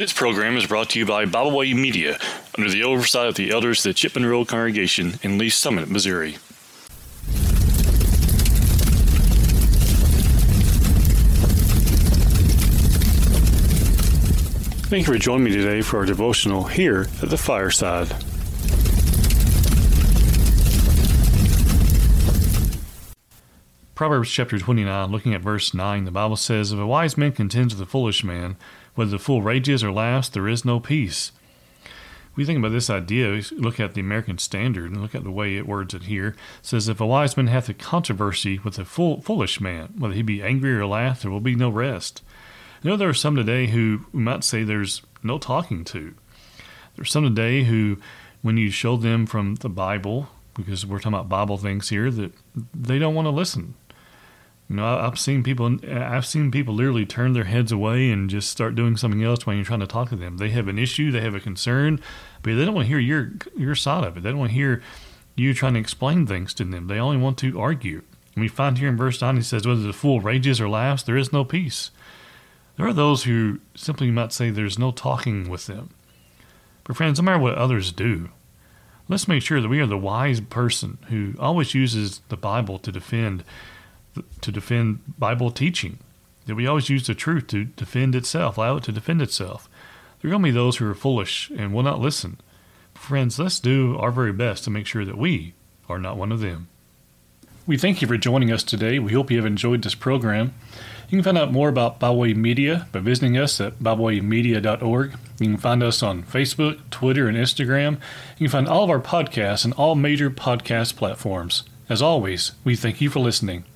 This program is brought to you by Bible Way Media under the oversight of the elders of the Chipman Road Congregation in Lee's Summit, Missouri. Thank you for joining me today for our devotional here at the fireside. Proverbs chapter 29, looking at verse 9, the Bible says, If a wise man contends with a foolish man, whether the fool rages or laughs, there is no peace. We think about this idea, look at the American Standard and look at the way it words it here. It says, If a wise man hath a controversy with a fool, foolish man, whether he be angry or laugh, there will be no rest. You know, there are some today who might say there's no talking to. There's some today who, when you show them from the Bible, because we're talking about Bible things here, that they don't want to listen. You know, I've seen people. I've seen people literally turn their heads away and just start doing something else when you're trying to talk to them. They have an issue, they have a concern, but they don't want to hear your your side of it. They don't want to hear you trying to explain things to them. They only want to argue. And we find here in verse nine, he says, "Whether the fool rages or laughs, there is no peace." There are those who simply might say there's no talking with them. But friends, no matter what others do, let's make sure that we are the wise person who always uses the Bible to defend to defend Bible teaching. That we always use the truth to defend itself, allow it to defend itself. There are going to be those who are foolish and will not listen. Friends, let's do our very best to make sure that we are not one of them. We thank you for joining us today. We hope you have enjoyed this program. You can find out more about Bible Way Media by visiting us at biblewaymedia.org. You can find us on Facebook, Twitter, and Instagram. You can find all of our podcasts on all major podcast platforms. As always, we thank you for listening.